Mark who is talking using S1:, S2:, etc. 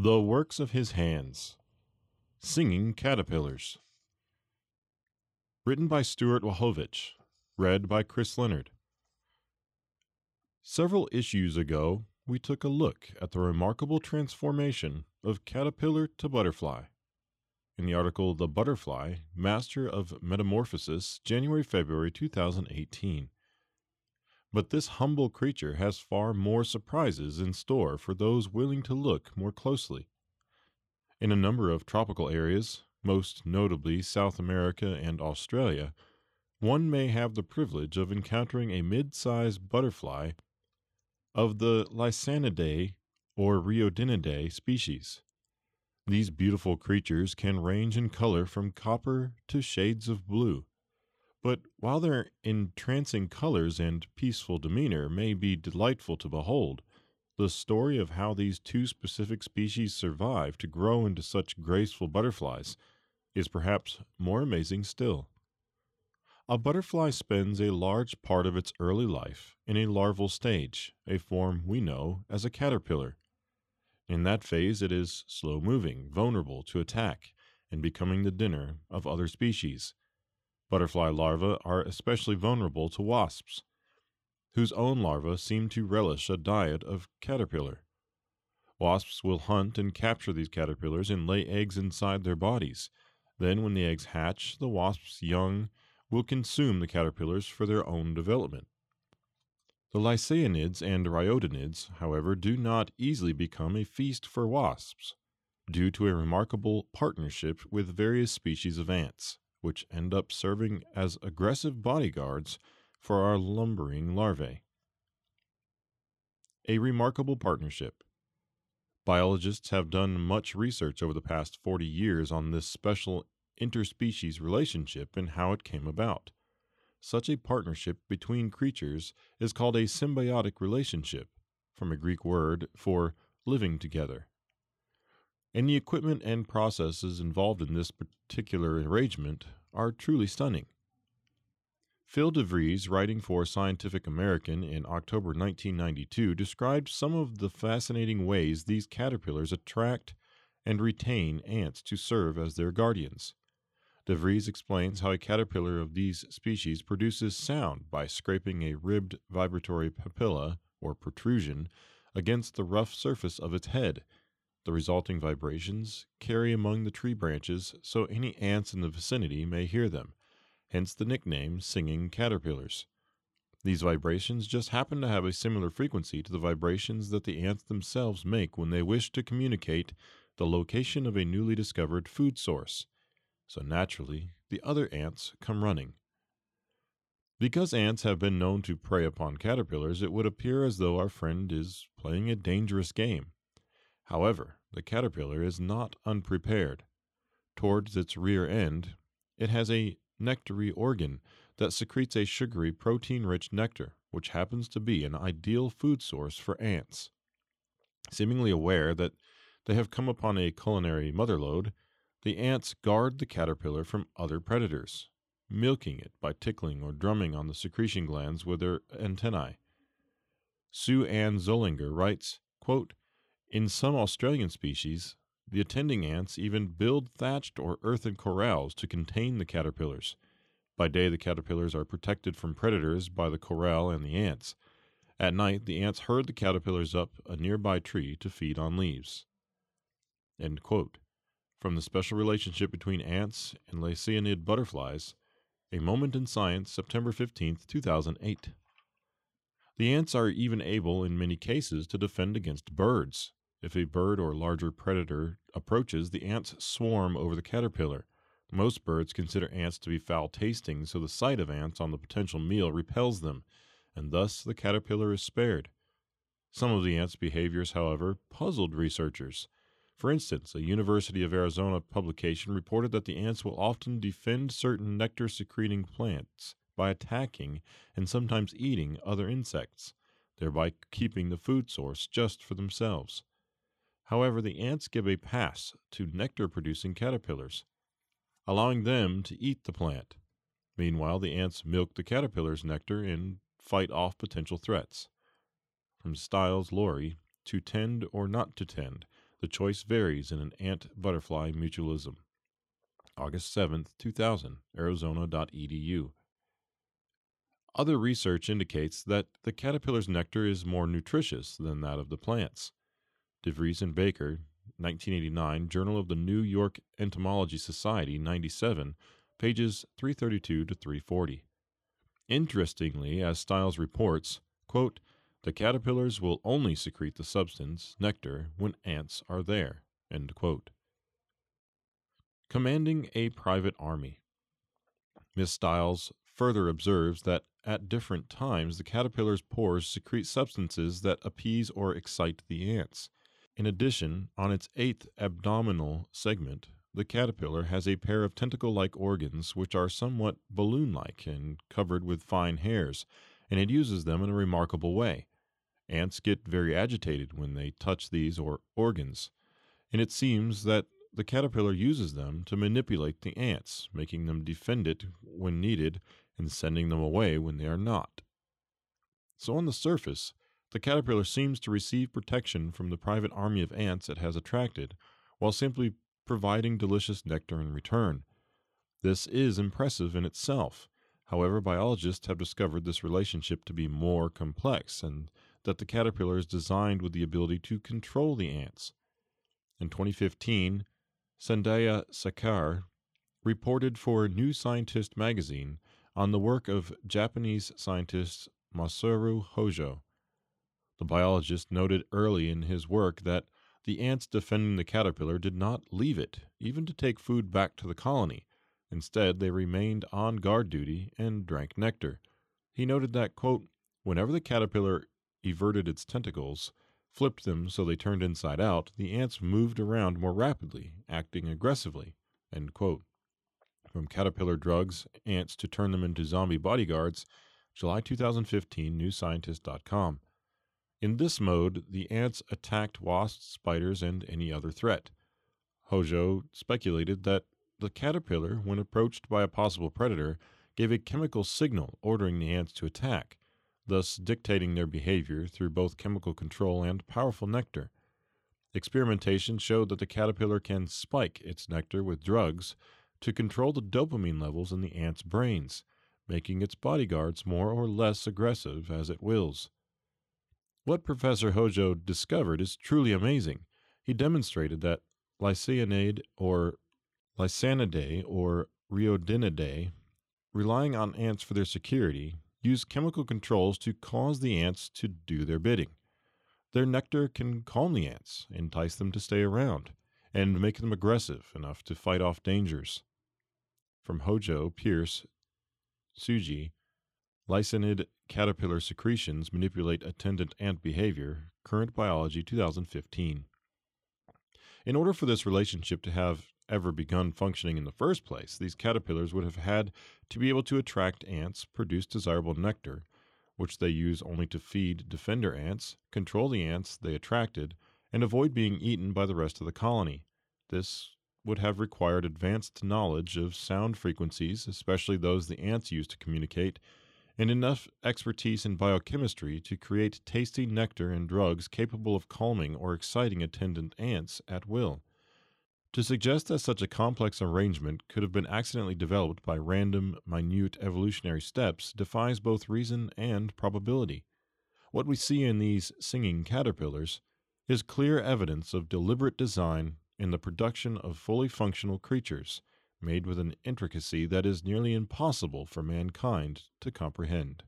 S1: The Works of His Hands Singing Caterpillars. Written by Stuart Wachowicz. Read by Chris Leonard. Several issues ago, we took a look at the remarkable transformation of caterpillar to butterfly. In the article The Butterfly, Master of Metamorphosis, January February 2018. But this humble creature has far more surprises in store for those willing to look more closely. In a number of tropical areas, most notably South America and Australia, one may have the privilege of encountering a mid-sized butterfly of the Lycaenidae or Riodinidae species. These beautiful creatures can range in color from copper to shades of blue. But while their entrancing colors and peaceful demeanor may be delightful to behold, the story of how these two specific species survive to grow into such graceful butterflies is perhaps more amazing still. A butterfly spends a large part of its early life in a larval stage, a form we know as a caterpillar. In that phase, it is slow moving, vulnerable to attack, and becoming the dinner of other species. Butterfly larvae are especially vulnerable to wasps, whose own larvae seem to relish a diet of caterpillar. Wasps will hunt and capture these caterpillars and lay eggs inside their bodies. Then, when the eggs hatch, the wasp's young will consume the caterpillars for their own development. The Lycaenids and Riodinids, however, do not easily become a feast for wasps, due to a remarkable partnership with various species of ants which end up serving as aggressive bodyguards for our lumbering larvae. A remarkable partnership. Biologists have done much research over the past 40 years on this special interspecies relationship and how it came about. Such a partnership between creatures is called a symbiotic relationship, from a Greek word for living together and the equipment and processes involved in this particular arrangement are truly stunning. Phil DeVries, writing for Scientific American in October 1992, described some of the fascinating ways these caterpillars attract and retain ants to serve as their guardians. DeVries explains how a caterpillar of these species produces sound by scraping a ribbed vibratory papilla, or protrusion, against the rough surface of its head the resulting vibrations carry among the tree branches so any ants in the vicinity may hear them, hence the nickname singing caterpillars. These vibrations just happen to have a similar frequency to the vibrations that the ants themselves make when they wish to communicate the location of a newly discovered food source. So naturally, the other ants come running. Because ants have been known to prey upon caterpillars, it would appear as though our friend is playing a dangerous game. However, the caterpillar is not unprepared. Towards its rear end, it has a nectary organ that secretes a sugary, protein rich nectar, which happens to be an ideal food source for ants. Seemingly aware that they have come upon a culinary motherlode, the ants guard the caterpillar from other predators, milking it by tickling or drumming on the secretion glands with their antennae. Sue Ann Zollinger writes, quote, in some Australian species, the attending ants even build thatched or earthen corrals to contain the caterpillars. By day, the caterpillars are protected from predators by the corral and the ants. At night, the ants herd the caterpillars up a nearby tree to feed on leaves. From the special relationship between ants and Lycaenid butterflies, A Moment in Science, September 15, 2008. The ants are even able, in many cases, to defend against birds. If a bird or larger predator approaches, the ants swarm over the caterpillar. Most birds consider ants to be foul tasting, so the sight of ants on the potential meal repels them, and thus the caterpillar is spared. Some of the ants' behaviors, however, puzzled researchers. For instance, a University of Arizona publication reported that the ants will often defend certain nectar secreting plants by attacking and sometimes eating other insects, thereby keeping the food source just for themselves. However, the ants give a pass to nectar producing caterpillars, allowing them to eat the plant. Meanwhile, the ants milk the caterpillar's nectar and fight off potential threats. From Stiles Lori, To Tend or Not to Tend The choice varies in an ant butterfly mutualism. August 7th, 2000, arizona.edu. Other research indicates that the caterpillar's nectar is more nutritious than that of the plants. DeVries and Baker, 1989, Journal of the New York Entomology Society, 97, pages 332 to 340. Interestingly, as Stiles reports, quote, the caterpillars will only secrete the substance, nectar, when ants are there. Commanding a private army. Miss Stiles further observes that at different times the caterpillar's pores secrete substances that appease or excite the ants. In addition, on its eighth abdominal segment, the caterpillar has a pair of tentacle like organs which are somewhat balloon like and covered with fine hairs, and it uses them in a remarkable way. Ants get very agitated when they touch these or organs, and it seems that the caterpillar uses them to manipulate the ants, making them defend it when needed and sending them away when they are not. So, on the surface, the caterpillar seems to receive protection from the private army of ants it has attracted, while simply providing delicious nectar in return. This is impressive in itself. However, biologists have discovered this relationship to be more complex and that the caterpillar is designed with the ability to control the ants. In 2015, Sandhya Sekar reported for New Scientist magazine on the work of Japanese scientist Masaru Hojo. The biologist noted early in his work that the ants defending the caterpillar did not leave it, even to take food back to the colony. Instead, they remained on guard duty and drank nectar. He noted that, quote, whenever the caterpillar everted its tentacles, flipped them so they turned inside out, the ants moved around more rapidly, acting aggressively. end quote. From caterpillar drugs, ants to turn them into zombie bodyguards, July 2015, newscientist.com. In this mode, the ants attacked wasps, spiders, and any other threat. Hojo speculated that the caterpillar, when approached by a possible predator, gave a chemical signal ordering the ants to attack, thus dictating their behavior through both chemical control and powerful nectar. Experimentation showed that the caterpillar can spike its nectar with drugs to control the dopamine levels in the ant's brains, making its bodyguards more or less aggressive as it wills. What Professor Hojo discovered is truly amazing. He demonstrated that Lycaenidae or Lycaenidae or Riodinidae, relying on ants for their security, use chemical controls to cause the ants to do their bidding. Their nectar can calm the ants, entice them to stay around, and make them aggressive enough to fight off dangers. From Hojo, Pierce, Tsuji, Lycaenid caterpillar secretions manipulate attendant ant behavior. Current Biology, 2015. In order for this relationship to have ever begun functioning in the first place, these caterpillars would have had to be able to attract ants, produce desirable nectar, which they use only to feed defender ants, control the ants they attracted, and avoid being eaten by the rest of the colony. This would have required advanced knowledge of sound frequencies, especially those the ants use to communicate, and enough expertise in biochemistry to create tasty nectar and drugs capable of calming or exciting attendant ants at will. To suggest that such a complex arrangement could have been accidentally developed by random, minute evolutionary steps defies both reason and probability. What we see in these singing caterpillars is clear evidence of deliberate design in the production of fully functional creatures made with an intricacy that is nearly impossible for mankind to comprehend.